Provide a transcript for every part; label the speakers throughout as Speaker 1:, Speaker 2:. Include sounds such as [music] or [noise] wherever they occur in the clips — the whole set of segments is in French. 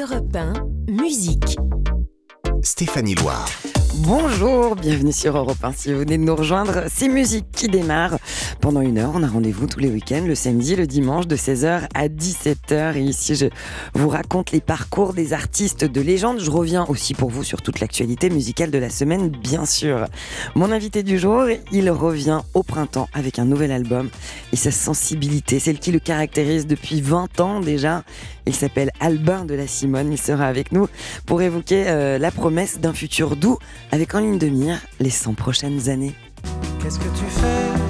Speaker 1: Europe 1, musique.
Speaker 2: Stéphanie Loire.
Speaker 3: Bonjour, bienvenue sur Europe 1. Si vous venez de nous rejoindre, c'est musique qui démarre. Pendant une heure, on a rendez-vous tous les week-ends, le samedi, le dimanche, de 16h à 17h. Et ici, je vous raconte les parcours des artistes de légende. Je reviens aussi pour vous sur toute l'actualité musicale de la semaine, bien sûr. Mon invité du jour, il revient au printemps avec un nouvel album et sa sensibilité, celle qui le caractérise depuis 20 ans déjà. Il s'appelle Albin de la Simone. Il sera avec nous pour évoquer euh, la promesse d'un futur doux avec en ligne de mire les 100 prochaines années.
Speaker 4: Qu'est-ce que tu fais?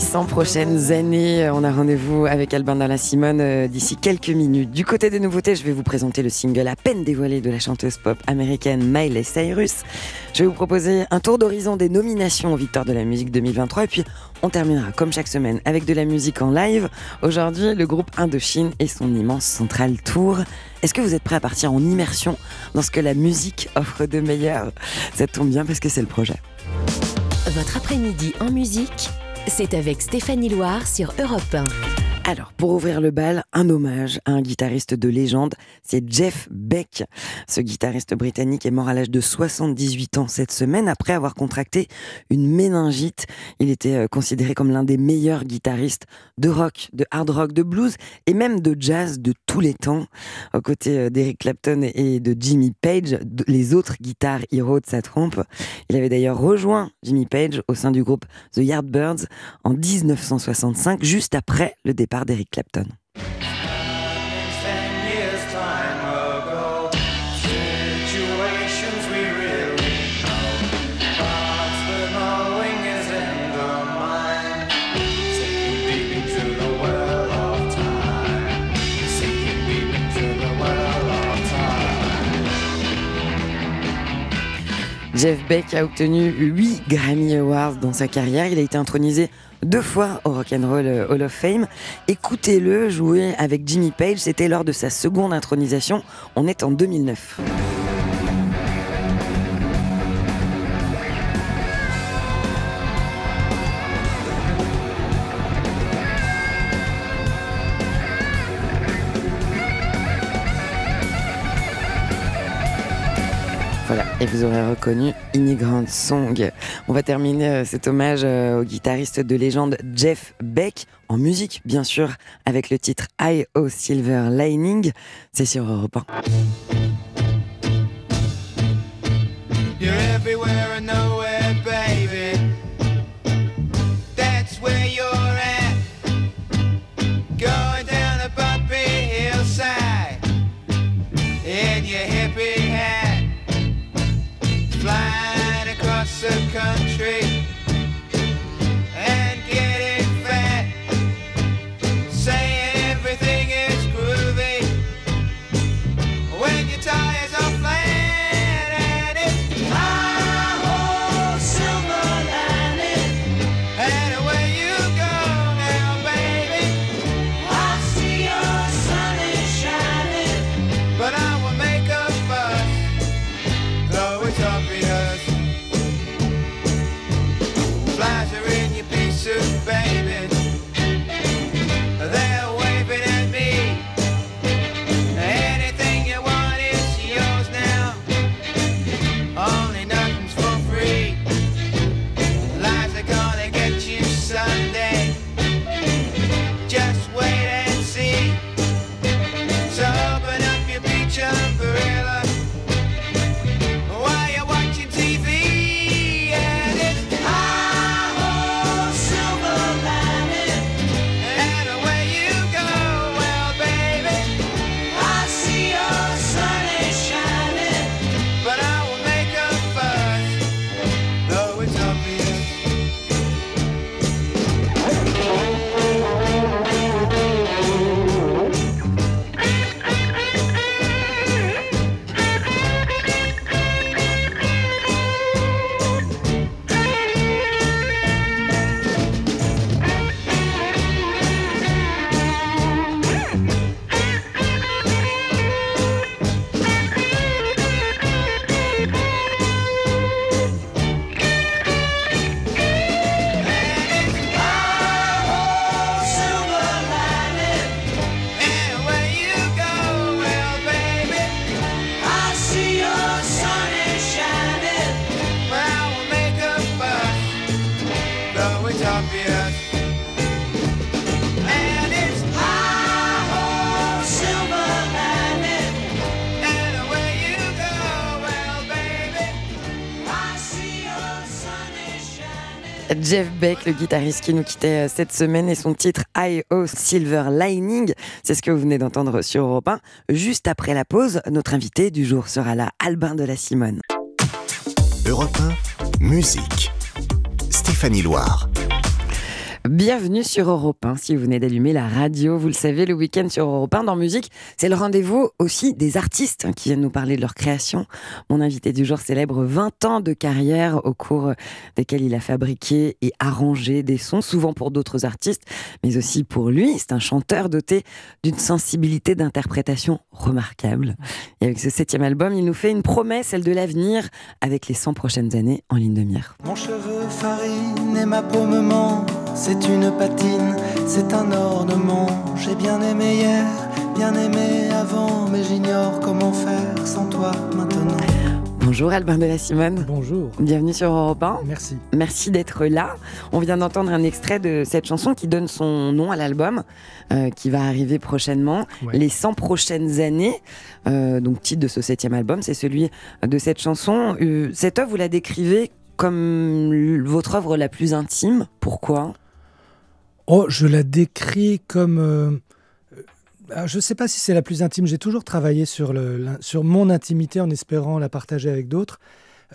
Speaker 4: Les 100 prochaines années,
Speaker 3: on a rendez-vous avec Albin la Simone euh, d'ici quelques minutes. Du côté des nouveautés, je vais vous présenter le single à peine dévoilé de la chanteuse pop américaine Miley Cyrus. Je vais vous proposer un tour d'horizon des nominations aux Victoires de la musique 2023 et puis on terminera comme chaque semaine avec de la musique en live. Aujourd'hui, le groupe Indochine et son immense Central Tour. Est-ce que vous êtes prêts à partir en immersion dans ce que la musique offre de meilleur? Ça tombe bien parce que c'est le projet.
Speaker 1: Votre après-midi en musique, c'est avec Stéphanie Loire sur Europe 1.
Speaker 3: Alors, pour ouvrir le bal, un hommage à un guitariste de légende, c'est Jeff Beck. Ce guitariste britannique est mort à l'âge de 78 ans cette semaine après avoir contracté une méningite. Il était euh, considéré comme l'un des meilleurs guitaristes de rock, de hard rock, de blues et même de jazz de tous les temps. Aux côtés euh, d'Eric Clapton et de Jimmy Page, les autres guitares héros de sa trompe. Il avait d'ailleurs rejoint Jimmy Page au sein du groupe The Yardbirds en 1965, juste après le départ d'Eric Clapton. Jeff Beck a obtenu 8 Grammy Awards dans sa carrière. Il a été intronisé deux fois au Rock'n'Roll Hall of Fame. Écoutez-le jouer avec Jimmy Page. C'était lors de sa seconde intronisation. On est en 2009. Voilà, et vous aurez reconnu Immigrant Song. On va terminer euh, cet hommage euh, au guitariste de légende Jeff Beck, en musique bien sûr, avec le titre I.O. Silver Lining. C'est sur Europe 1. Jeff Beck, le guitariste qui nous quittait euh, cette semaine, et son titre I.O. Silver Lining. C'est ce que vous venez d'entendre sur Europe 1. Juste après la pause, notre invité du jour sera là, Albin de la Simone.
Speaker 2: Europe 1, musique. Stéphanie Loire.
Speaker 3: Bienvenue sur Europe 1. Si vous venez d'allumer la radio, vous le savez, le week-end sur Europe 1 dans musique, c'est le rendez-vous aussi des artistes qui viennent nous parler de leur création. Mon invité du jour célèbre 20 ans de carrière au cours desquels il a fabriqué et arrangé des sons, souvent pour d'autres artistes, mais aussi pour lui. C'est un chanteur doté d'une sensibilité d'interprétation remarquable. Et avec ce septième album, il nous fait une promesse, celle de l'avenir, avec les 100 prochaines années en ligne de mire.
Speaker 5: Mon cheveu farine et ma peau me ment. C'est une patine, c'est un ornement. J'ai bien aimé hier, bien aimé avant, mais j'ignore comment faire sans toi maintenant.
Speaker 3: Bonjour Albin de la Simone.
Speaker 6: Bonjour.
Speaker 3: Bienvenue sur Europe 1.
Speaker 6: Merci.
Speaker 3: Merci d'être là. On vient d'entendre un extrait de cette chanson qui donne son nom à l'album, euh, qui va arriver prochainement.
Speaker 6: Ouais.
Speaker 3: Les 100 prochaines années, euh, donc titre de ce septième album, c'est celui de cette chanson. Euh, cette œuvre, vous la décrivez comme votre œuvre la plus intime. Pourquoi?
Speaker 6: Oh, je la décris comme. euh, ah, je ne sais pas si c'est la plus intime. J'ai toujours travaillé sur, le, sur mon intimité en espérant la partager avec d'autres.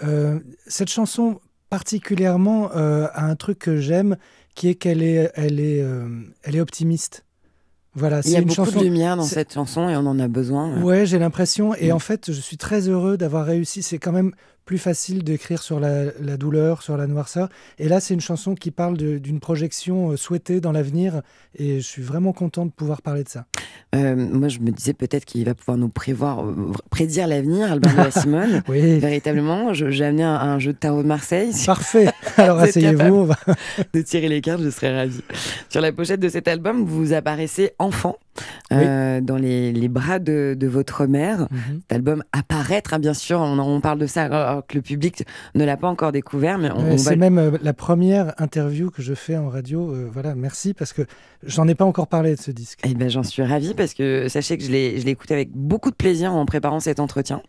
Speaker 6: Euh, cette chanson, particulièrement, euh, a un truc que j'aime, qui est qu'elle est, elle est, elle est optimiste. Voilà,
Speaker 3: Il y a
Speaker 6: une
Speaker 3: beaucoup
Speaker 6: chanson.
Speaker 3: de lumière dans cette chanson et on en a besoin.
Speaker 6: Ouais, j'ai l'impression. Et
Speaker 3: Mm.
Speaker 6: en fait, je suis très heureux d'avoir réussi. C'est quand même plus facile d'écrire sur la, la douleur, sur la noirceur. Et là, c'est une chanson qui parle d'une projection euh, souhaitée dans l'avenir. Et je suis vraiment content de pouvoir parler de ça.
Speaker 3: Euh, moi, je me disais peut-être qu'il va pouvoir nous prévoir, euh, prédire l'avenir, la [laughs] Simone.
Speaker 6: Oui,
Speaker 3: Véritablement, j'ai amené un, un jeu de tarot de Marseille. [laughs]
Speaker 6: Parfait. Alors asseyez-vous. va-
Speaker 3: de tirer les cartes, je serais ravie. Sur la pochette de cet album, vous apparaissez enfant euh, dans les, les bras de, de votre mère.
Speaker 6: Mhm.
Speaker 3: Cet album apparaître, hein, bien sûr, on, on parle de ça alors que le public ne l'a pas encore découvert, mais va
Speaker 6: c'est même euh, la première interview que je fais en radio. Euh, voilà, merci parce que j'en ai pas encore parlé de ce disque.
Speaker 3: Eh ben, j'en suis ravie parce que sachez que je l'ai écouté avec beaucoup de plaisir en préparant cet entretien.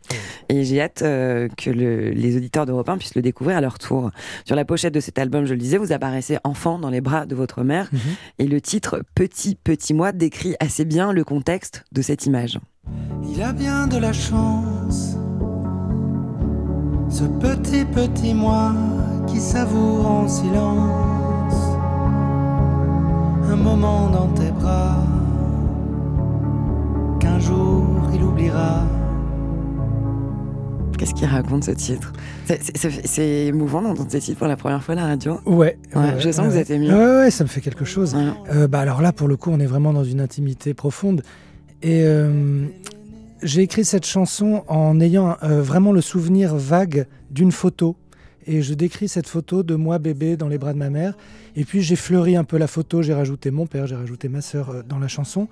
Speaker 3: Et j'ai hâte que le- les auditeurs d'Europe 1 puissent le découvrir à leur tour. Sur la pochette de cet album, je le disais, vous apparaissez enfant dans les bras de votre mère.
Speaker 6: Mhm.
Speaker 3: Et le titre Petit Petit Moi décrit assez bien le contexte de cette image.
Speaker 5: Il a bien de la chance, ce petit petit moi qui savoure en silence un moment dans tes bras qu'un jour il oubliera.
Speaker 3: Qu'est-ce qu'il raconte ce titre? C'est- émouvant d'entendre ce titre pour la première fois à la radio.
Speaker 6: Ouais,
Speaker 3: Ouais, je sens que vous êtes ému.
Speaker 6: Ouais, ça me fait quelque chose. Euh, bah alors là, pour le coup, on est vraiment dans une intimité profonde. Et euh, j'ai écrit cette chanson en ayant euh, vraiment le souvenir vague d'une photo. Et je décris cette photo de moi bébé dans les bras de ma mère. Et puis j'ai fleuri un peu la photo, j'ai rajouté mon père, j'ai rajouté ma sœur dans la chanson.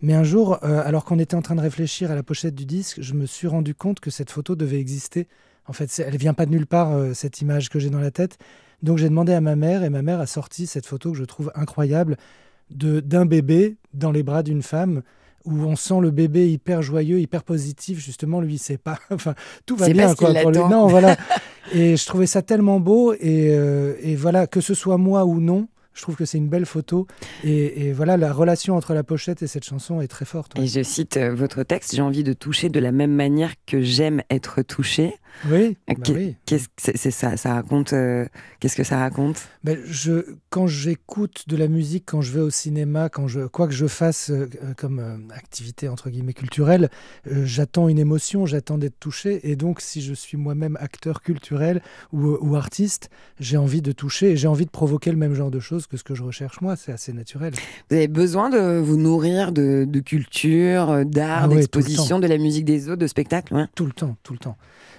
Speaker 6: Mais un jour, euh, alors qu'on était en train de réfléchir à la pochette du disque, je me suis rendu compte que cette photo devait exister. En fait, elle vient pas de nulle part, euh, cette image que j'ai dans la tête. Donc j'ai demandé à ma mère et ma mère a sorti cette photo que je trouve incroyable de d'un bébé dans les bras d'une femme où on sent le bébé hyper joyeux, hyper positif. Justement, lui, c'est pas. [laughs] Enfin, tout va bien quoi
Speaker 3: qu'il
Speaker 6: pour lui. Non, voilà. [laughs] et je trouvais ça tellement beau et, euh, et voilà que ce soit moi ou non. Je trouve que c'est une belle photo et, voilà la relation entre la pochette et cette chanson est très forte.
Speaker 3: Et je cite euh, votre texte J'ai envie de toucher de la même manière que j'aime être touché.
Speaker 6: Oui, bah oui.
Speaker 3: Qu'est-ce que c'est c'est ça Ça raconte euh, Qu'est-ce que ça raconte?
Speaker 6: Ben, je, quand j'écoute de la musique, quand je vais au cinéma, quand je, quoi que je fasse euh, euh, comme euh, activité entre guillemets culturelle, euh, j'attends une émotion, j'attends d'être touché. Et donc, si je suis moi-même acteur culturel ou, ou artiste, j'ai envie de toucher et j'ai envie de provoquer le même genre de choses que ce que je recherche moi. C'est assez naturel.
Speaker 3: Vous avez besoin de vous nourrir de, de culture, euh, d'art,
Speaker 6: Ah ouais,
Speaker 3: d'exposition, de la musique des autres, de spectacles ouais.
Speaker 6: Tout le temps, tout le temps.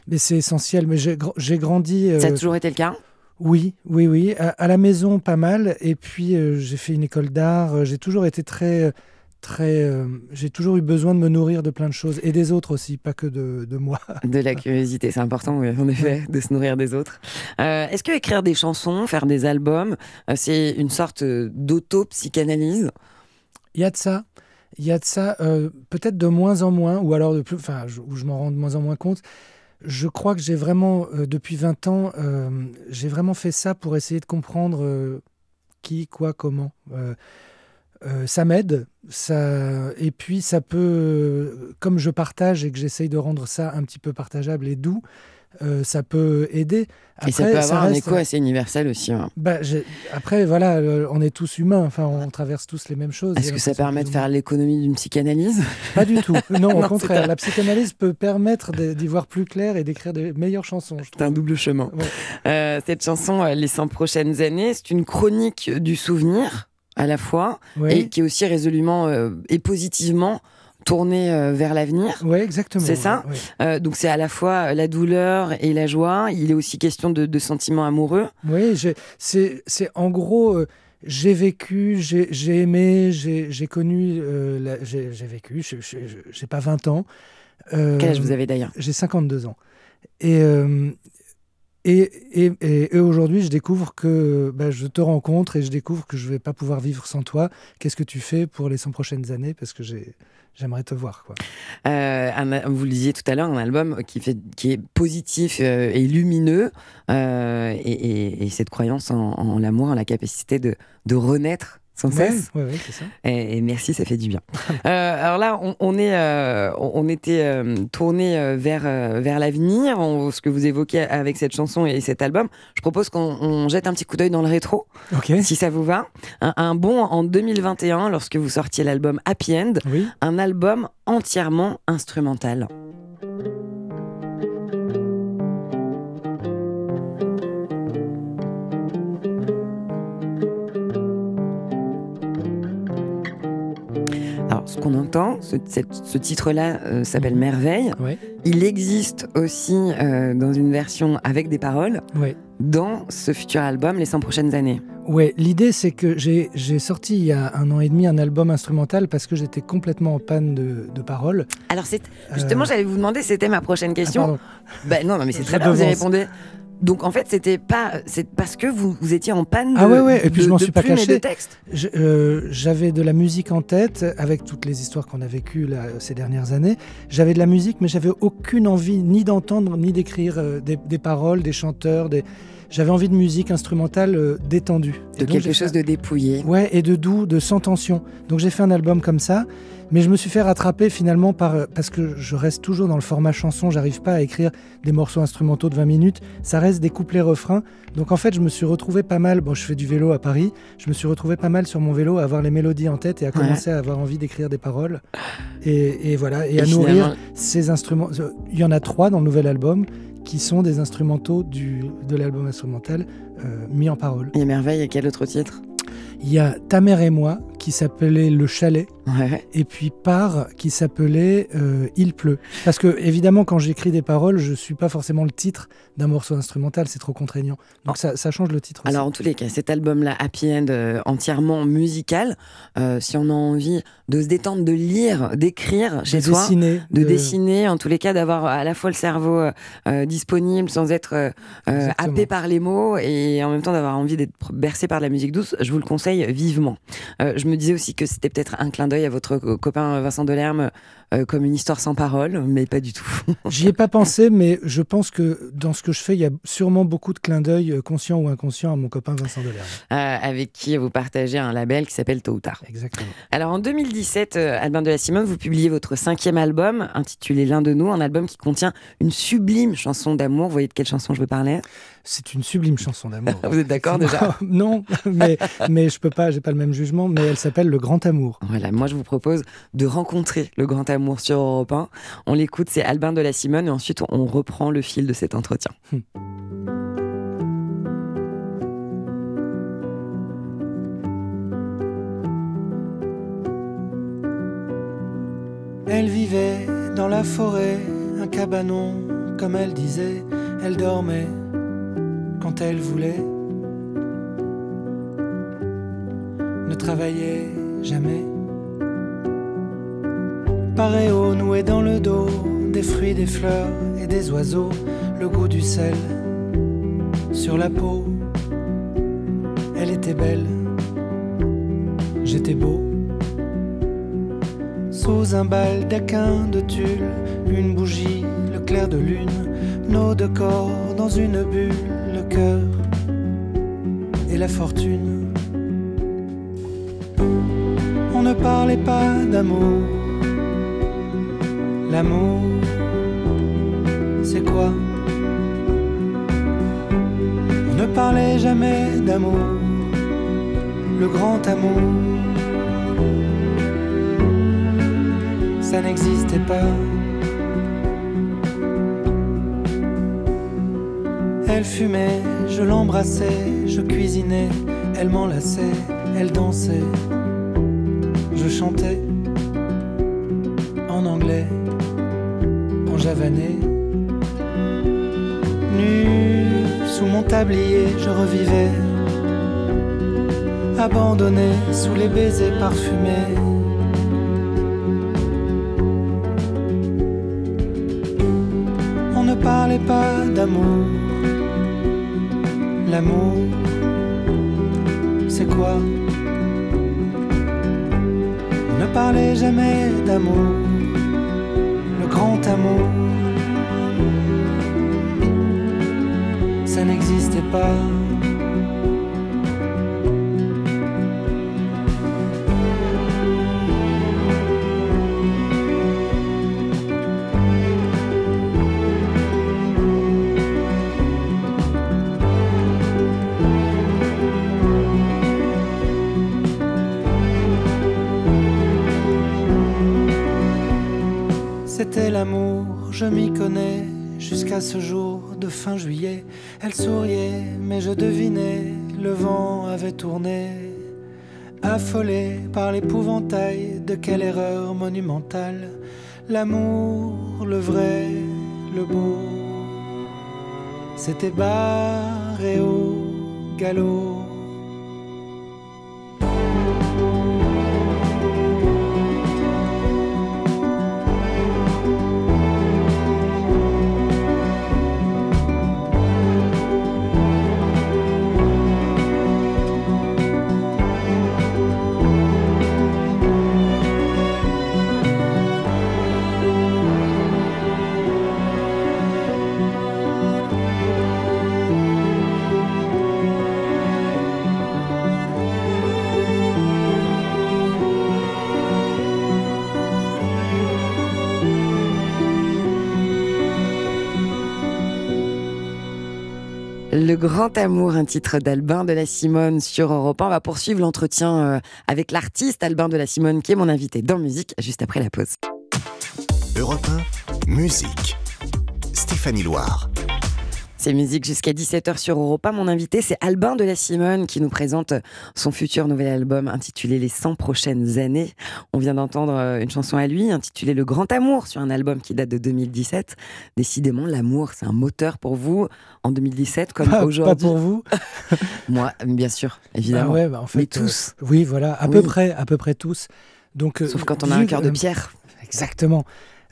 Speaker 6: Mais c'est essentiel. Mais j'ai gr- j'ai grandi. euh,
Speaker 3: Ça a toujours été le cas?
Speaker 6: Oui, oui, oui. À, à la maison, pas mal. Et puis, euh, j'ai fait une école d'art. Euh, J'ai toujours été très. très euh, j'ai toujours eu besoin de me nourrir de plein de choses. Et des autres aussi, pas que de, de moi. [laughs]
Speaker 3: De la curiosité, c'est important, oui, en effet, de se nourrir des autres. Est-ce que écrire des chansons, faire des albums, c'est une sorte d'auto-psychanalyse?
Speaker 6: Il y a de ça. Il y a de ça, peut-être de moins en moins, ou alors de plus, enfin, je- où je m'en rends de moins en moins compte. Je crois que j'ai vraiment, euh, depuis 20 ans, euh, j'ai vraiment fait ça pour essayer de comprendre euh, qui, quoi, comment. Ça m'aide, ça... et puis ça peut, comme je partage et que j'essaye de rendre ça un petit peu partageable et doux, euh, ça peut aider.
Speaker 3: et ça peut avoir un
Speaker 6: reste-
Speaker 3: écho assez universel aussi. hein.
Speaker 6: Bah, après, voilà, euh, on est tous humains, enfin, on traverse tous les mêmes choses.
Speaker 3: Est-ce que ça permet de faire l'économie d'une psychanalyse?
Speaker 6: Pas du tout. Non, [laughs]
Speaker 3: Non,
Speaker 6: au contraire. La psychanalyse peut permettre d'y voir plus clair et d'écrire de meilleures chansons,
Speaker 3: C'est un double chemin.
Speaker 6: Ouais.
Speaker 3: Euh, cette chanson, euh, Les 100 prochaines années, c'est une chronique du souvenir à la fois
Speaker 6: Oui,
Speaker 3: et qui est aussi résolument et positivement tournée euh, vers l'avenir.
Speaker 6: Ouais, exactement.
Speaker 3: C'est ça
Speaker 6: ouais, ouais.
Speaker 3: Euh, donc c'est à la fois la douleur et la joie. Il est aussi question de, de sentiments amoureux.
Speaker 6: Oui, c'est en gros, euh, j'ai vécu, j'ai aimé, j'ai connu, euh, j'ai vécu, j'ai pas 20 ans. Euh,
Speaker 3: Quel âge vous avez d'ailleurs?
Speaker 6: J'ai 52 ans. Et, euh, et, et, et- aujourd'hui, je découvre que bah, je te rencontre et je découvre que je vais pas pouvoir vivre sans toi. Qu'est-ce que tu fais pour les 100 prochaines années? Parce que j'ai- j'aimerais te voir.
Speaker 3: Euh, vous le disiez tout à l'heure, un album qui, fait, qui est positif euh, et lumineux, euh, et cette croyance en, en l'amour, en la capacité de, de renaître sans
Speaker 6: Ouais,
Speaker 3: cesse.
Speaker 6: ouais, ouais, c'est ça.
Speaker 3: Et, et merci, ça fait du bien. [laughs] Euh, alors là, on, on est, euh, on, était euh, tourné vers, vers l'avenir, ce que vous évoquez avec cette chanson et cet album. Je propose qu'on on jette un petit coup d'œil dans le rétro, si ça vous va. Un, un bond en 2021, lorsque vous sortiez l'album Happy End,
Speaker 6: Oui.
Speaker 3: un album entièrement instrumental. Ce qu'on entend, ce, titre-là euh, s'appelle
Speaker 6: Mhm.
Speaker 3: Merveille.
Speaker 6: Ouais.
Speaker 3: Il existe aussi euh, dans une version avec des paroles
Speaker 6: Ouais.
Speaker 3: dans ce futur album, Les 100 prochaines années.
Speaker 6: Ouais, l'idée c'est que j'ai sorti il y a un an et demi un album instrumental parce que j'étais complètement en panne de, de paroles.
Speaker 3: Alors, justement,
Speaker 6: Euh,
Speaker 3: j'allais vous demander, c'était ma prochaine
Speaker 6: ah,
Speaker 3: question. Ben non, non, mais c'est très bien, vous avez
Speaker 6: devance.
Speaker 3: Donc en fait, c'était pas, c'est parce que vous, vous étiez en panne de,
Speaker 6: Ah ouais, ouais, et puis
Speaker 3: de-
Speaker 6: je m'en suis pas caché. euh, J'avais de la musique en tête avec toutes les histoires qu'on a vécues là, ces dernières années. J'avais de la musique, mais j'avais aucune envie ni d'entendre ni d'écrire euh, des, des paroles, des chanteurs. Des... J'avais envie de musique instrumentale euh, détendue. Et
Speaker 3: De
Speaker 6: donc,
Speaker 3: quelque chose de dépouillé.
Speaker 6: Ouais, et de doux, de sans tension. Donc j'ai fait un album comme ça, mais je me suis fait rattraper finalement par euh, parce que je reste toujours dans le format chanson. J'arrive pas à écrire des morceaux instrumentaux de 20 minutes. Ça reste des couplets refrains. Donc en fait, je me suis retrouvé pas mal. Bon, je fais du vélo à Paris. Je me suis retrouvé pas mal sur mon vélo à avoir les mélodies en tête et à commencer à avoir envie d'écrire des paroles. Et, et voilà, et,
Speaker 3: Et
Speaker 6: à nourrir
Speaker 3: finalement,
Speaker 6: ces instruments. Euh, Il y en a trois dans le nouvel album qui sont des instrumentaux du, de l'album instrumental euh, mis en parole.
Speaker 3: Il y a Merveille et quel autre titre?
Speaker 6: Il y a Ta mère et moi qui s'appelait Le Chalet
Speaker 3: Ouais.
Speaker 6: et puis Par qui s'appelait euh, Il pleut. Parce que évidemment quand j'écris des paroles, je suis pas forcément le titre d'un morceau instrumental, c'est trop contraignant. Donc ça, ça change le titre. aussi.
Speaker 3: Alors en tous les cas, cet album-là, Happy End, euh, entièrement musical, euh, si on a envie de se détendre, de lire, d'écrire chez
Speaker 6: de
Speaker 3: soi,
Speaker 6: dessiner,
Speaker 3: de dessiner, en tous les cas, d'avoir à la fois le cerveau disponible sans être happé par les mots et en même temps d'avoir envie d'être bercé par la musique douce, je vous le conseille vivement. Euh, je me disais aussi que c'était peut-être un clin d'œil à votre co- copain Vincent Delerme euh, comme une histoire sans parole, mais pas du tout. [laughs]
Speaker 6: J'y ai pas pensé, mais je pense que dans ce que je fais, il y a sûrement beaucoup de clins d'œil, euh, conscients ou inconscients, à mon copain Vincent Delerme.
Speaker 3: Euh, avec qui vous partagez un label qui s'appelle Tôt ou Tard.
Speaker 6: Exactement.
Speaker 3: Alors en 2017, euh, Albin de la Simone, vous publiez votre cinquième album intitulé L'un de nous, un album qui contient une sublime chanson d'amour. Vous voyez de quelle chanson je veux parler?
Speaker 6: C'est une sublime chanson d'amour. [laughs]
Speaker 3: Vous êtes d'accord déjà [laughs]
Speaker 6: Non, mais, mais je peux pas, j'ai pas le même jugement, mais elle s'appelle Le Grand Amour.
Speaker 3: Voilà, moi je vous propose de rencontrer le grand amour sur Europe 1. On l'écoute, c'est Albin de la Simone, et ensuite on reprend le fil de cet entretien.
Speaker 5: Elle vivait dans la forêt, un cabanon, comme elle disait, elle dormait quand elle voulait. Ne travaillait jamais. Paréo noué dans le dos, des fruits, des fleurs et des oiseaux, le goût du sel sur la peau. Elle était belle, j'étais beau.
Speaker 6: Sous un baldaquin de tulle, une bougie, le clair de lune, nos deux corps dans une bulle, le et la fortune. On ne parlait pas d'amour. L'amour, c'est quoi? On ne parlait jamais d'amour. Le grand amour, ça n'existait pas. Elle fumait, je l'embrassais, je cuisinais, elle m'enlaçait, elle dansait, je chantais en anglais, en javanais. Nu sous mon tablier, je revivais, abandonné sous les baisers parfumés. On ne parlait pas d'amour. L'amour, c'est quoi? Ne parlait jamais d'amour. Le grand amour, ça n'existait pas. Je m'y connais. Jusqu'à ce jour de fin juillet, elle souriait, mais je devinais, le vent avait tourné. Affolé par l'épouvantail de quelle erreur monumentale. L'amour, le vrai, le beau, c'était barré au galop.
Speaker 3: Grand amour, un titre d'Albin de la Simone sur Europe 1. On va poursuivre l'entretien euh, avec l'artiste Albin de la Simone qui est mon invité dans musique juste après la pause.
Speaker 2: Europe 1, musique. Stéphanie Loire.
Speaker 3: C'est musique jusqu'à 17h sur Europa. Mon invité, c'est Albin de la Simone qui nous présente son futur nouvel album intitulé Les 100 prochaines années. On vient d'entendre euh, une chanson à lui intitulée Le Grand Amour sur un album qui date de 2017. Décidément, l'amour, c'est un moteur pour vous en 2017 comme
Speaker 7: Pas, pas
Speaker 3: aujourd'hui.
Speaker 7: pour vous. [laughs]
Speaker 3: Moi, bien sûr, évidemment.
Speaker 7: Ah ouais, bah, en fait,
Speaker 3: Mais
Speaker 7: euh,
Speaker 3: tous.
Speaker 7: oui, voilà, à
Speaker 3: Oui.
Speaker 7: peu près, à peu près tous. Donc, euh,
Speaker 3: Sauf quand on a un cœur de pierre.
Speaker 7: Exactement.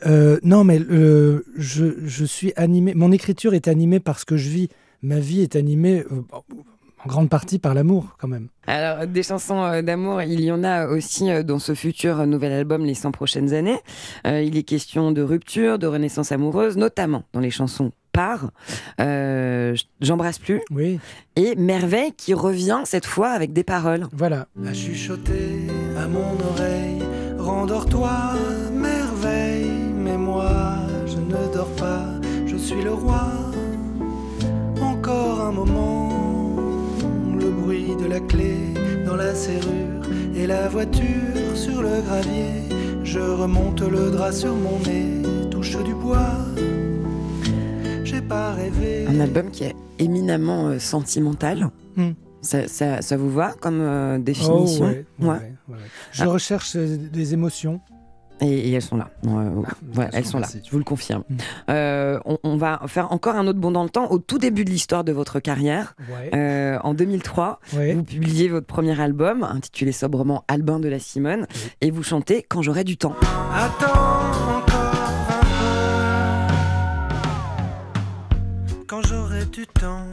Speaker 7: Euh, non, mais euh, je, je suis animé. Mon écriture est animée par ce que je vis. Ma vie est animée euh, en grande partie par l'amour, quand même.
Speaker 3: Alors, des chansons d'amour, il y en a aussi dans ce futur nouvel album, Les 100 prochaines années. Euh, il est question de rupture, de renaissance amoureuse, notamment dans les chansons Par, euh, J'embrasse plus,
Speaker 7: Oui,
Speaker 3: et Merveille qui revient cette fois avec des paroles.
Speaker 7: voilà.
Speaker 6: à chuchoter à mon oreille Rendors-toi, suis le roi. Encore un moment, le bruit de la clé dans la serrure et la voiture sur le gravier. Je remonte le drap sur mon nez, touche du bois. J'ai pas rêvé.
Speaker 3: Un album qui est éminemment euh, sentimental.
Speaker 7: Hmm.
Speaker 3: Ça, ça- ça vous va comme euh, définition?
Speaker 7: Oh, ouais. Je
Speaker 3: Ah.
Speaker 7: recherche euh, des émotions.
Speaker 3: Et, et elles sont là. Ouais, ouais, elles sont là, je vous le confirme.
Speaker 7: Mm.
Speaker 3: Euh, on, on va faire encore un autre bond dans le temps. Au tout début de l'histoire de votre carrière,
Speaker 7: Ouais,
Speaker 3: euh, en 2003,
Speaker 7: ouais.
Speaker 3: vous publiez votre premier album, intitulé sobrement Albin de la Simone, et vous chantez Quand j'aurai du temps.
Speaker 6: Attends encore un peu. Quand j'aurai du temps,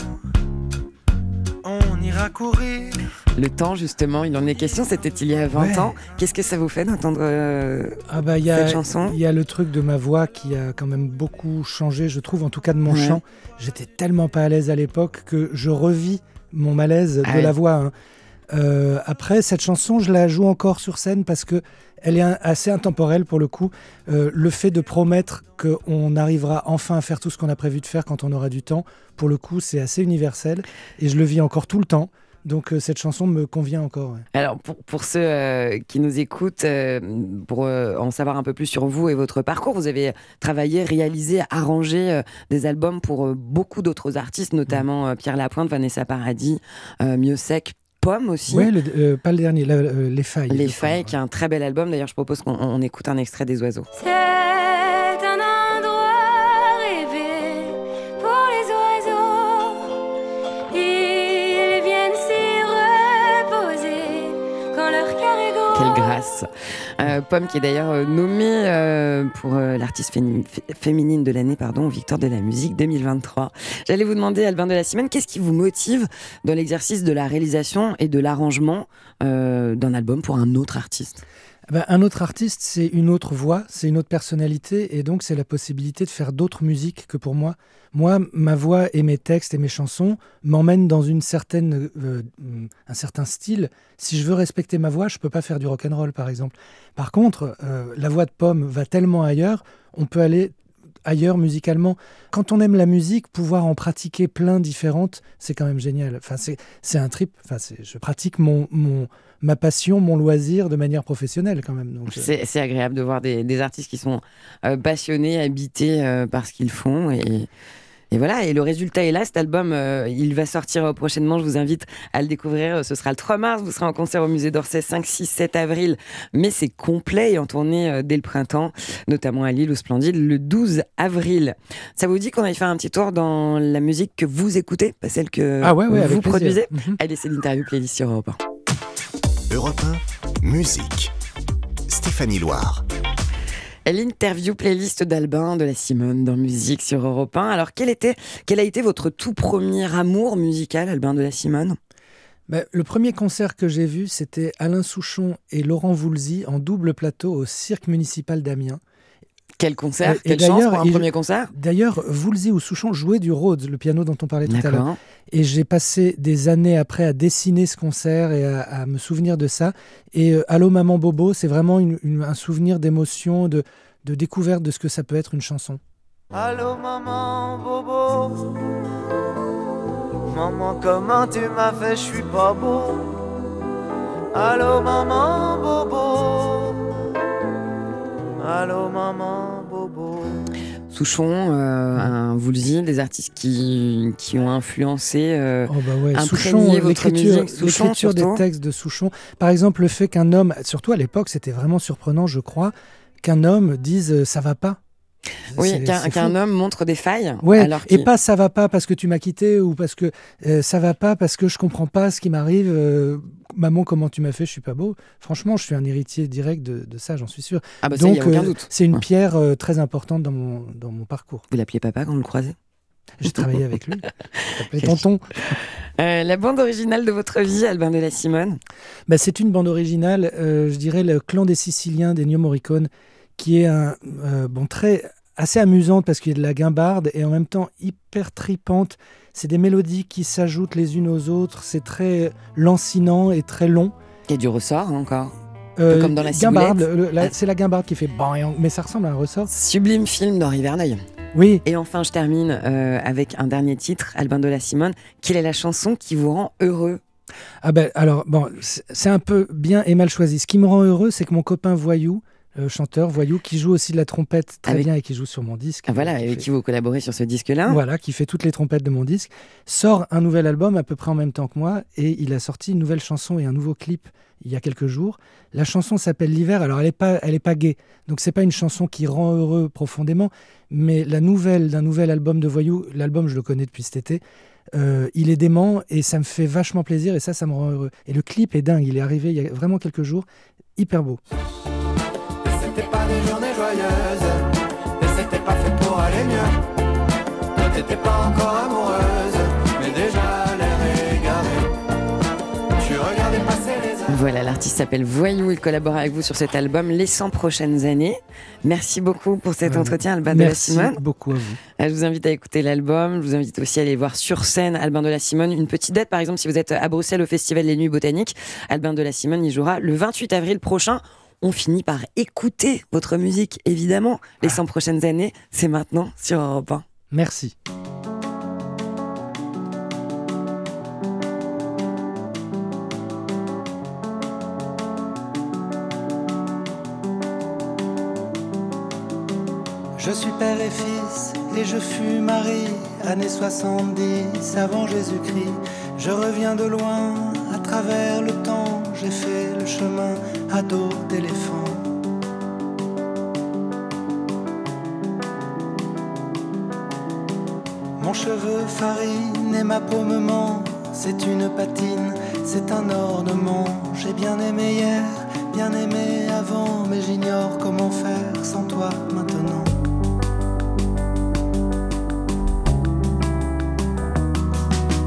Speaker 6: on ira courir
Speaker 3: Le temps, justement, il en est question, c'était il y a 20
Speaker 6: Ouais.
Speaker 3: ans. Qu'est-ce que ça vous fait d'entendre euh,
Speaker 6: Ah bah a
Speaker 3: cette chanson?
Speaker 6: il y a le truc de ma voix qui a quand même beaucoup changé, je trouve, en tout cas de mon
Speaker 3: Ouais.
Speaker 6: chant. J'étais tellement pas à l'aise à l'époque que je revis mon malaise
Speaker 3: Ah
Speaker 6: de la voix. hein. Euh, après, cette chanson, je la joue encore sur scène parce que elle est un- assez intemporelle pour le coup. Euh, le fait de promettre qu'on arrivera enfin à faire tout ce qu'on a prévu de faire quand on aura du temps, pour le coup, c'est assez universel et je le vis encore tout le temps. Donc euh, cette chanson me convient encore. ouais.
Speaker 3: Alors, pour, pour ceux euh, qui nous écoutent, euh, pour euh, en savoir un peu plus sur vous et votre parcours, vous avez travaillé, réalisé, arrangé euh, des albums pour euh, beaucoup d'autres artistes, notamment euh, Pierre Lapointe, Vanessa Paradis, euh, Mieux Sec, Pomme aussi.
Speaker 6: Euh, pas le dernier, la- euh, les failles.
Speaker 3: Les Failles, qui est un très bel album. D'ailleurs, je propose qu'on on écoute un extrait des oiseaux.
Speaker 8: C'est
Speaker 3: grâce Euh, Pomme qui est d'ailleurs euh, nommée euh, pour l'artiste féminine de l'année, pardon, Victoire de la musique 2023. J'allais vous demander, Albin de la Simone, qu'est-ce qui vous motive dans l'exercice de la réalisation et de l'arrangement d'un album pour un autre artiste?
Speaker 6: Ben, un autre artiste, c'est une autre voix, c'est une autre personnalité, et donc c'est la possibilité de faire d'autres musiques que pour moi. Moi, ma voix et mes textes et mes chansons m'emmènent dans une certaine, euh, un certain style. Si je veux respecter ma voix, je peux pas faire du rock and roll, par exemple. Par contre, euh, la voix de Pomme va tellement ailleurs, on peut aller ailleurs musicalement. Quand on aime la musique, pouvoir en pratiquer plein différentes, c'est quand même génial. Enfin, c'est un trip. Enfin, je pratique mon, mon, ma passion, mon loisir de manière professionnelle quand même. Euh,
Speaker 3: C'est c'est agréable de voir des, des artistes qui sont euh, passionnés, habités euh, par ce qu'ils font. Et, et voilà, et le résultat est là. Cet album, euh, il va sortir euh, prochainement. Je vous invite à le découvrir. Ce sera le 3 mars. Vous serez en concert au musée d'Orsay 5, 6, 7 avril. Mais c'est complet et en tournée euh, dès le printemps, notamment à Lille au Splendide, le 12 avril. Ça vous dit qu'on aille faire un petit tour dans la musique que vous écoutez, pas celle que
Speaker 6: ah ouais, ouais,
Speaker 3: vous produisez?
Speaker 6: Mhm.
Speaker 3: Allez, c'est l'interview playlist sur Europe 1.
Speaker 2: Europe 1, musique. Stéphanie Loire.
Speaker 3: L'interview playlist d'Albin de la Simone dans Musique sur Europe 1. Alors, quel, était, quel a été votre tout premier amour musical, Albin de la Simone?
Speaker 6: Ben, le premier concert que j'ai vu, c'était Alain Souchon et Laurent Voulzy en double plateau au Cirque municipal d'Amiens.
Speaker 3: Quel concert?
Speaker 6: Et- et
Speaker 3: Quelle chance
Speaker 6: d'ailleurs,
Speaker 3: pour un premier concert?
Speaker 6: D'ailleurs, Voulzy ou Souchon jouaient du Rhodes, le piano dont on parlait tout à l'heure. Et j'ai passé des années après à dessiner ce concert et à, me souvenir de ça. Et euh, Allô Maman Bobo, c'est vraiment un souvenir d'émotion, de, de découverte de ce que ça peut être une chanson.
Speaker 5: Allô maman bobo Maman comment tu m'as fait, je suis pas beau Allô maman bobo Allô maman
Speaker 3: Souchon, euh, un Woolsey, des artistes qui, qui ont influencé. euh,
Speaker 6: Oh bah ouais, Souchon,
Speaker 3: votre
Speaker 6: l'écriture,
Speaker 3: musique, Souchon,
Speaker 6: l'écriture des textes de Souchon. Par exemple, le fait qu'un homme, surtout à l'époque, c'était vraiment surprenant, je crois, qu'un homme dise euh, ça va pas.
Speaker 3: Oui, qu'un homme montre des failles.
Speaker 6: Ouais,
Speaker 3: alors
Speaker 6: et pas ça va pas parce que tu m'as quitté ou parce que euh, ça va pas parce que je comprends pas ce qui m'arrive. euh, maman, comment tu m'as fait Je suis pas beau. Franchement, je suis un héritier direct de, de ça, j'en suis sûr.
Speaker 3: Ah bah
Speaker 6: Donc, euh, c'est une
Speaker 3: Ouais.
Speaker 6: pierre très importante dans mon, dans mon parcours.
Speaker 3: Vous l'appelez papa quand vous le croisez?
Speaker 6: J'ai travaillé avec lui. [laughs] Tonton.
Speaker 3: Euh, La bande originale de votre vie, Albin de la Simone?
Speaker 6: Bah, c'est une bande originale, euh, je dirais le clan des Siciliens d'Ennio Morricone, qui est un euh, bon très assez amusante parce qu'il y a de la guimbarde et en même temps hyper tripante. C'est des mélodies qui s'ajoutent les unes aux autres. C'est très lancinant et très long.
Speaker 3: Il y a du ressort hein, encore.
Speaker 6: Euh,
Speaker 3: comme dans la
Speaker 6: guimbarde,
Speaker 3: Ah.
Speaker 6: c'est la guimbarde qui fait bang, mais ça ressemble à un ressort.
Speaker 3: Sublime film d'Henri Verneuil.
Speaker 6: Oui,
Speaker 3: Et enfin, je termine euh, avec un dernier titre, Albin de la Simone. Quelle est la chanson qui vous rend heureux?
Speaker 6: Ah ben alors bon, c'est un peu bien et mal choisi. Ce qui me rend heureux, c'est que mon copain Voyou, euh, chanteur Voyou, qui joue aussi de la trompette très
Speaker 3: Avec-
Speaker 6: bien et qui joue sur mon disque.
Speaker 3: Ah, Voilà,
Speaker 6: qui
Speaker 3: avec
Speaker 6: fait-
Speaker 3: qui vous collaborez sur ce disque-là.
Speaker 6: Voilà, qui fait toutes les trompettes de mon disque, sort un nouvel album à peu près en même temps que moi et il a sorti une nouvelle chanson et un nouveau clip il y a quelques jours. La chanson s'appelle L'hiver. Alors elle est pas, elle est pas gaie, donc c'est pas une chanson qui rend heureux profondément, mais la nouvelle d'un nouvel album de Voyou, l'album je le connais depuis cet été. euh, il est dément et ça me fait vachement plaisir et ça, ça me rend heureux. Et le clip est dingue, il est arrivé il y a vraiment quelques jours, hyper beau.
Speaker 5: Et c'était pas des journées joyeuses Et c'était pas fait pour aller mieux Toi t'étais pas encore amoureuse Mais déjà l'air égaré Tu regardais
Speaker 3: L'artiste s'appelle Voyou. Il collabore avec vous sur cet album Les 100 prochaines années. Merci beaucoup pour cet
Speaker 9: Euh,
Speaker 3: entretien, Albin de la
Speaker 9: Merci
Speaker 3: Simone.
Speaker 9: beaucoup à vous.
Speaker 3: Euh, Je vous invite à écouter l'album. Je vous invite aussi à aller voir sur scène Albin de la Simone. Une petite date, par exemple, si vous êtes à Bruxelles au Festival des Nuits Botaniques, Albin de la Simone y jouera le 28 avril prochain. On finit par écouter votre musique, évidemment. Les 100 prochaines années, c'est maintenant sur Europe 1.
Speaker 9: Merci.
Speaker 6: Je suis père et fils et je fus mari, années 70 avant Jésus-Christ. Je reviens de loin, à travers le temps, j'ai fait le chemin à d'éléphant. Mon cheveu farine et ma peau me ment, c'est une patine, c'est un ornement. J'ai bien aimé hier, bien aimé avant, mais j'ignore comment faire sans toi maintenant.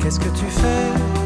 Speaker 6: Qu'est-ce que tu fais?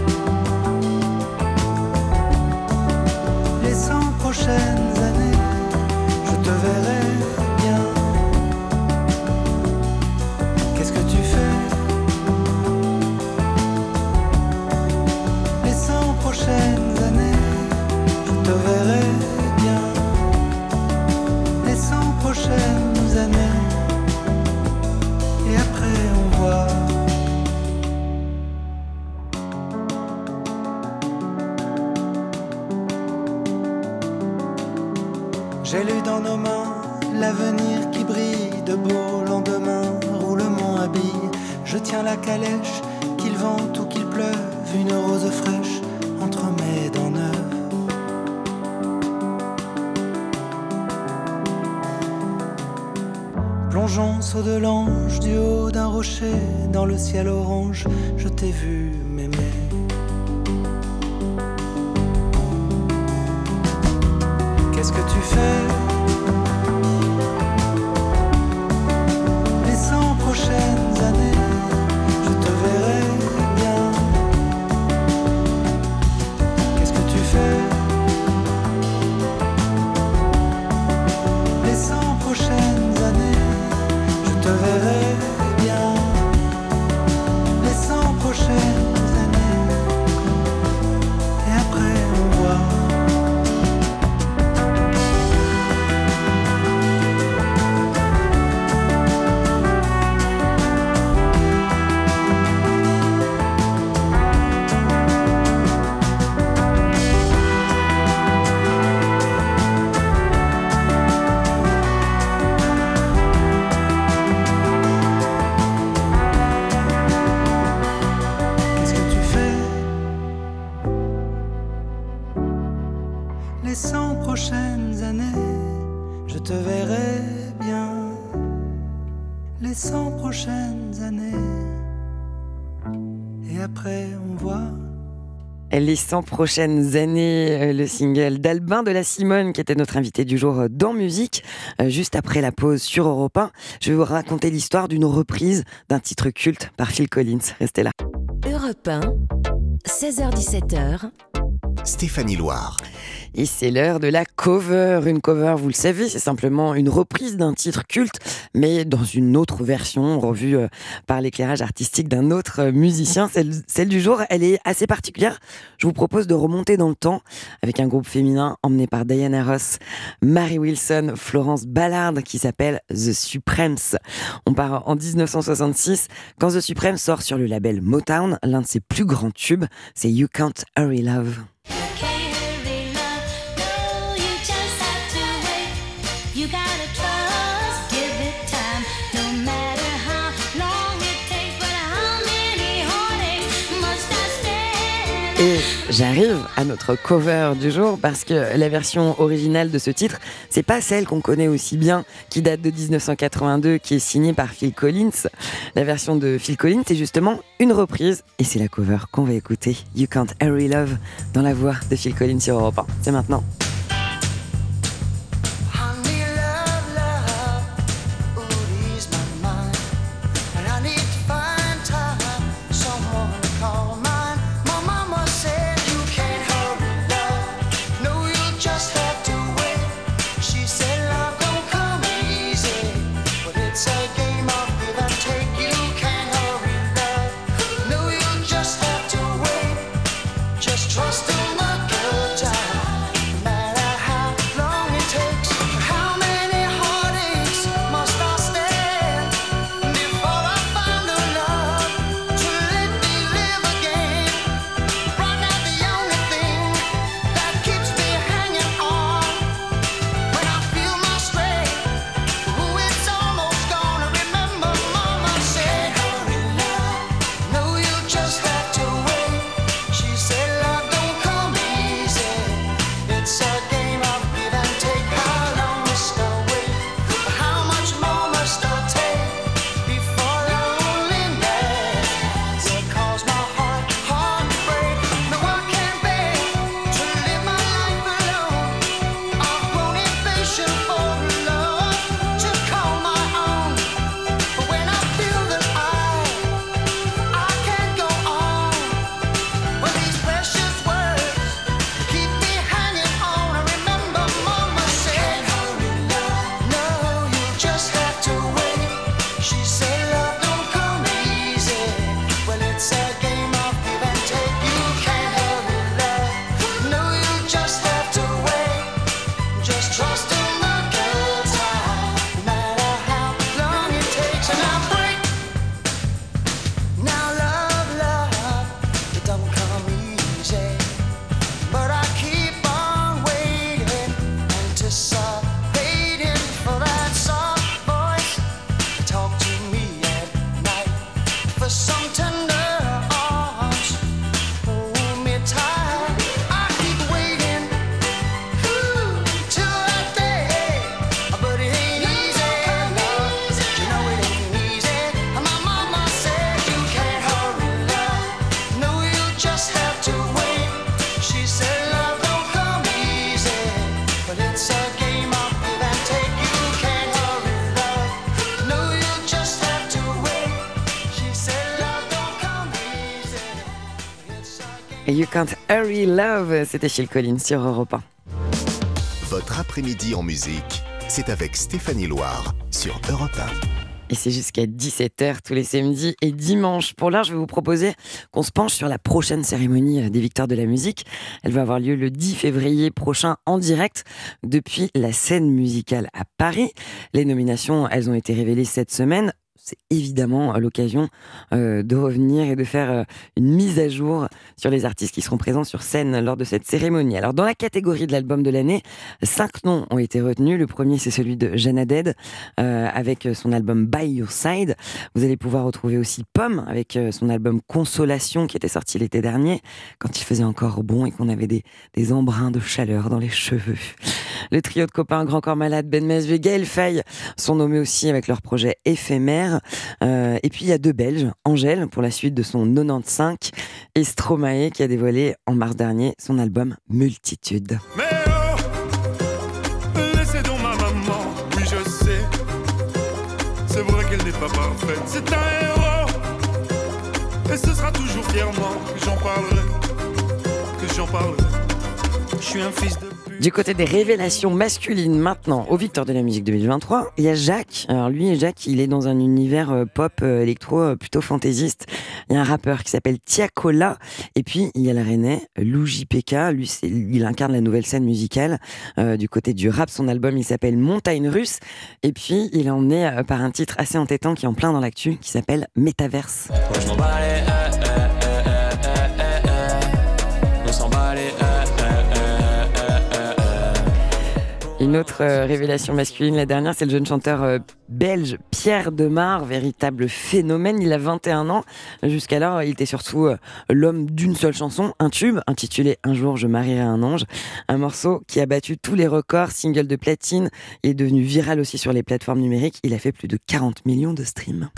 Speaker 6: Je t'ai vu Les
Speaker 3: 100 prochaines années, euh, le single d'Albin de la Simone, qui était notre invité du jour euh, dans Musique, euh, juste après la pause sur Europe 1. Je vais vous raconter l'histoire d'une reprise d'un titre culte par Phil Collins. Restez là.
Speaker 1: Europe 1, 16h-17h,
Speaker 2: Stéphanie Loire.
Speaker 3: Et c'est l'heure de la cover. Une cover, vous le savez, c'est simplement une reprise d'un titre culte, mais dans une autre version, revue euh, par l'éclairage artistique d'un autre euh, musicien. Celle, du jour, elle est assez particulière. Je vous propose de remonter dans le temps avec un groupe féminin emmené par Diana Ross, Mary Wilson, Florence Ballard, qui s'appelle The Supremes. On part en 1966, quand The Supremes sort sur le label Motown, l'un de ses plus grands tubes, c'est You Can't Hurry Love. Et j'arrive à notre cover du jour parce que la version originale de ce titre, c'est pas celle qu'on connaît aussi bien, qui date de 1982, qui est signée par Phil Collins. La version de Phil Collins, c'est justement une reprise et c'est la cover qu'on va écouter. You Can't Hurry Love dans la voix de Phil Collins sur Europe 1. C'est maintenant.
Speaker 10: You Can't Hurry Love,
Speaker 3: c'était Phil Collins sur Europe 1.
Speaker 2: Votre après-midi en musique, c'est avec Stéphanie Loire sur Europe
Speaker 3: Et c'est jusqu'à 17h tous les samedis et dimanches. Pour l'heure, je vais vous proposer qu'on se penche sur la prochaine cérémonie euh, des Victoires de la musique. Elle va avoir lieu le 10 février prochain en direct depuis la scène musicale à Paris. Les nominations, elles ont été révélées cette semaine. C'est évidemment l'occasion euh, de revenir et de faire euh, une mise à jour sur les artistes qui seront présents sur scène lors de cette cérémonie. Alors, dans la catégorie de l'album de l'année, cinq noms ont été retenus. Le premier, c'est celui de Jana Dead, euh, avec son album By Your Side. Vous allez pouvoir retrouver aussi Pomme, avec euh, son album Consolation, qui était sorti l'été dernier, quand il faisait encore bon et qu'on avait des embruns de chaleur dans les cheveux. Le trio de copains Grand Corps Malade, Ben Mesve et Gaël sont nommés aussi avec leur projet éphémère. Euh, et puis il y a deux Belges, Angèle pour la suite de son 95 et Stromae qui a dévoilé en mars dernier son album Multitude.
Speaker 11: C'est un héros. Et ce sera toujours fièrement que j'en parlerai, que j'en parlerai. Je suis un fils de.
Speaker 3: Du côté des révélations masculines maintenant, aux Victoires de la musique 2023, il y a Jacques. Alors lui, Jacques, il est dans un univers euh, pop euh, électro euh, plutôt fantaisiste. Il y a un rappeur qui s'appelle Tiakola. Et puis, il y a le Rennais, Lou JPK. Lui, il incarne la nouvelle scène musicale du côté du rap. Son album, il s'appelle Montagne Russe. Et puis, il est emmené euh, par un titre assez entêtant qui est en plein dans l'actu, qui s'appelle Métaverse. Une autre euh, révélation masculine, la dernière, c'est le jeune chanteur euh, belge Pierre Demar, véritable phénomène. Il a 21 ans. Jusqu'alors, il était surtout euh, l'homme d'une seule chanson, un tube, intitulé Un jour je marierai un ange. Un morceau qui a battu tous les records, single de platine. Il est devenu viral aussi sur les plateformes numériques. Il a fait plus de 40 millions de streams.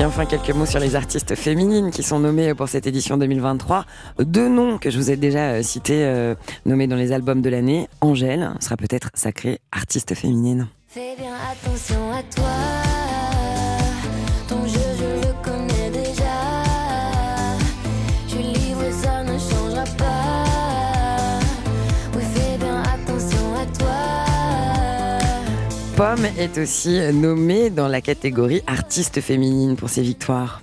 Speaker 5: Et
Speaker 3: enfin, quelques mots sur les artistes féminines qui sont nommées pour cette édition 2023. Deux noms que je vous ai déjà euh, cités, euh, nommés dans les albums de l'année. Angèle sera peut-être sacrée artiste féminine.
Speaker 8: Fais bien attention à toi.
Speaker 3: Pomme est aussi nommée dans la catégorie artiste féminine pour ses victoires.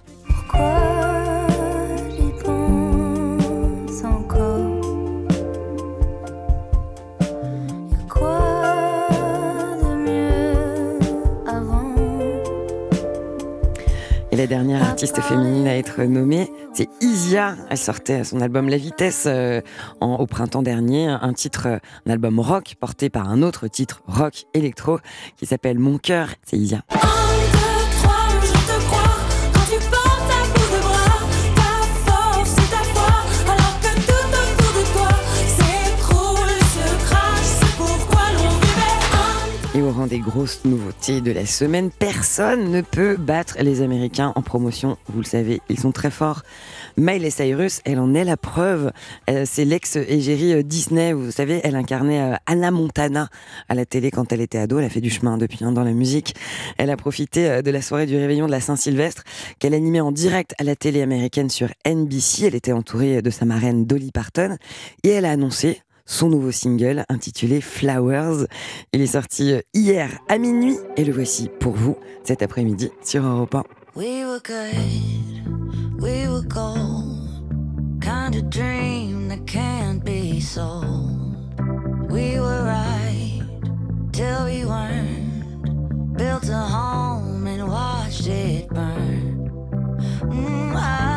Speaker 3: Féminine à être nommée, c'est Isia. Elle sortait son album La Vitesse euh, au printemps dernier, un titre, euh, un album rock porté par un autre titre rock électro qui s'appelle Mon cœur. C'est Isia.
Speaker 8: Et
Speaker 3: au rang des grosses nouveautés de la semaine, personne ne peut battre les Américains en promotion. Vous le savez, ils sont très forts. Miley Cyrus, elle en est la preuve. Euh, c'est l'ex-égérie euh, Disney. Vous savez, elle incarnait euh, Anna Montana à la télé quand elle était ado. Elle a fait du chemin depuis hein, dans la musique. Elle a profité de la soirée du réveillon de la Saint-Sylvestre qu'elle animait en direct à la télé américaine sur NBC. Elle était entourée de sa marraine Dolly Parton et elle a annoncé son nouveau single intitulé Flowers. Il est sorti euh, hier à minuit et le voici pour vous cet après-midi sur Europe 1.
Speaker 12: We were good, we were gold. Kind of dream that can't be sold. We were right till we weren't. Built a home and watched it burn. Mm, I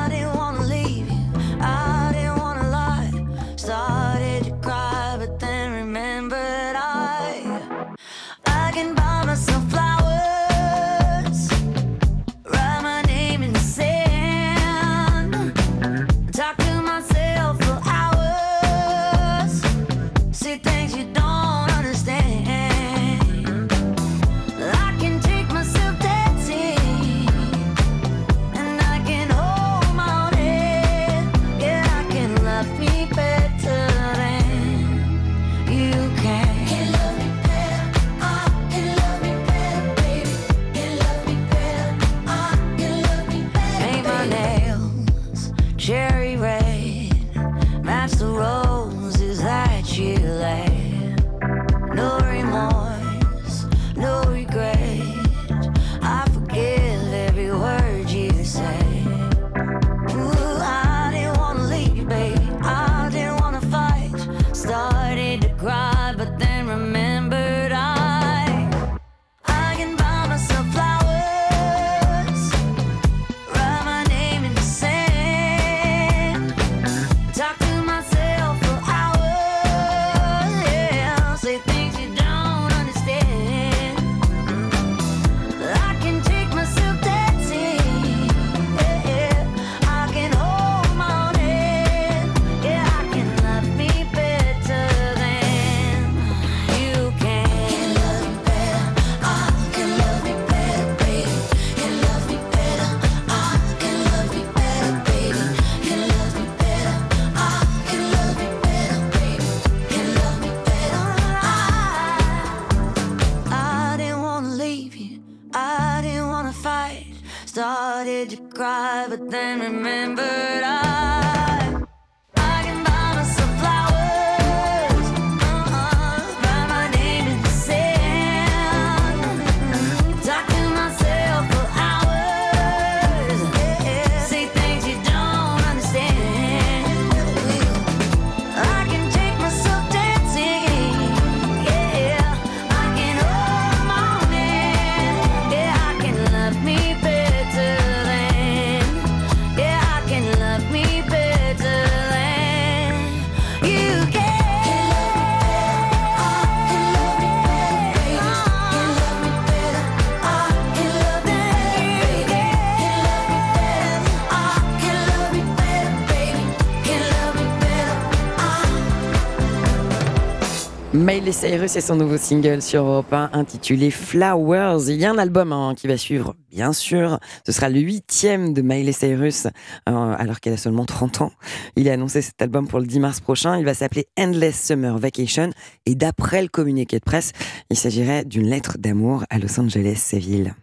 Speaker 3: Miley Cyrus et son nouveau single sur Europe 1 intitulé Flowers. Il y a un album hein, qui va suivre, bien sûr. Ce sera le huitième de Miley Cyrus, euh, alors qu'elle a seulement 30 ans. Il a annoncé cet album pour le 10 mars prochain. Il va s'appeler Endless Summer Vacation. Et d'après le communiqué de presse, il s'agirait d'une lettre d'amour à Los Angeles, sa ville.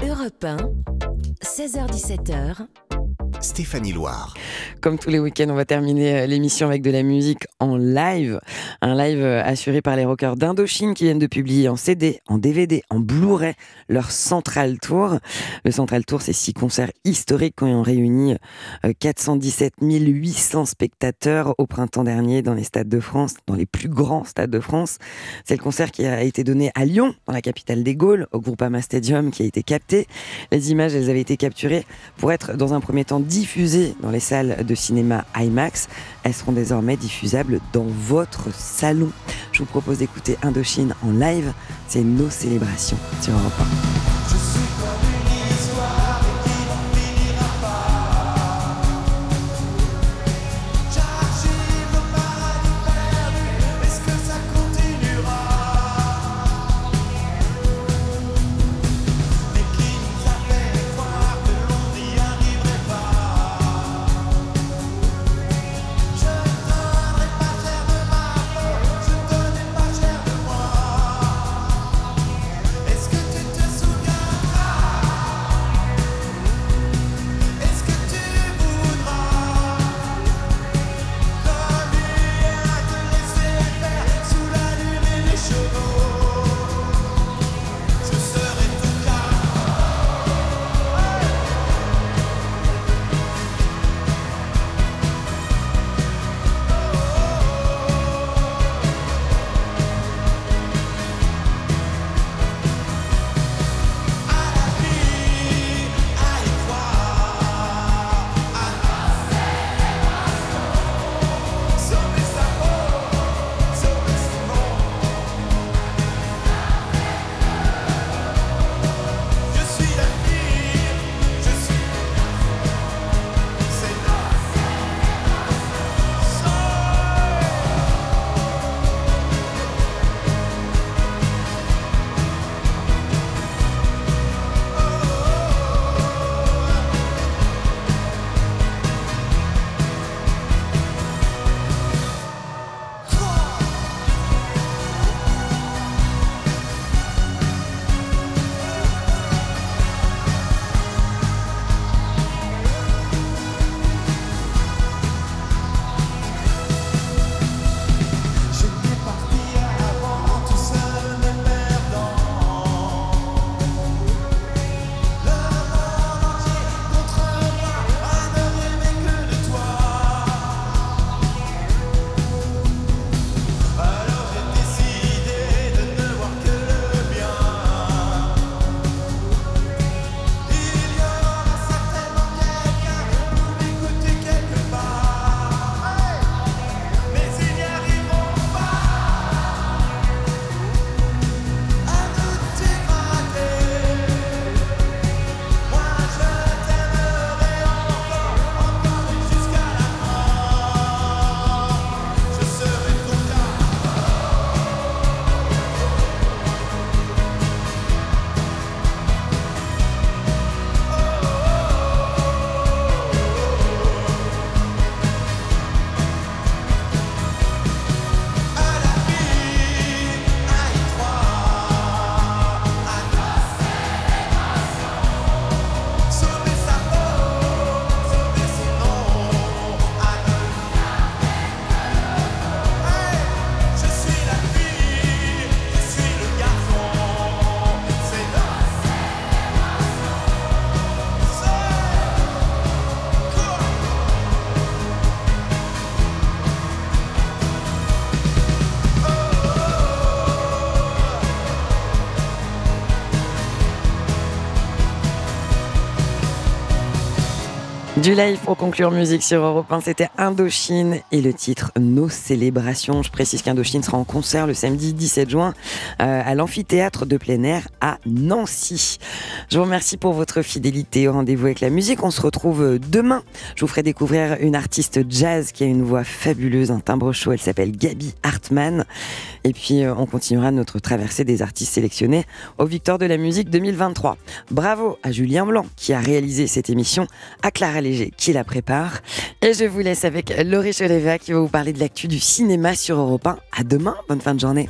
Speaker 1: Europe 1, 16h17h,
Speaker 2: Stéphanie Loire.
Speaker 3: Comme tous les week-ends, on va terminer euh, l'émission avec de la musique en live. Un live euh, assuré par les rockers d'Indochine qui viennent de publier en CD, en DVD, en Blu-ray leur Central Tour. Le Central Tour, c'est six concerts historiques qui ont réuni euh, 417 800 spectateurs au printemps dernier dans les stades de France, dans les plus grands stades de France. C'est le concert qui a été donné à Lyon, dans la capitale des Gaules, au Groupama Stadium, qui a été capté. Les images, elles avaient été capturées pour être dans un premier temps diffusées dans les salles de cinéma IMAX. Elles seront désormais diffusables dans votre salon. Je vous propose d'écouter Indochine en live. C'est nos célébrations sur Europe 1. Du live pour conclure musique sur Europe 1, c'était Indochine et le titre Nos célébrations. Je précise qu'Indochine sera en concert le samedi 17 juin euh, à l'amphithéâtre de plein air à Nancy. Je vous remercie pour votre fidélité au rendez-vous avec la musique. On se retrouve euh, demain. Je vous ferai découvrir une artiste jazz qui a une voix fabuleuse, un timbre chaud. Elle s'appelle Gabi Hartmann. Et puis euh, on continuera notre traversée des artistes sélectionnés aux Victoires de la musique 2023. Bravo à Julien Blanc qui a réalisé cette émission, à Clara Qui la prépare. Et je vous laisse avec Laurie Choleva qui va vous parler de l'actu du cinéma sur Europe 1. À demain, bonne fin de journée.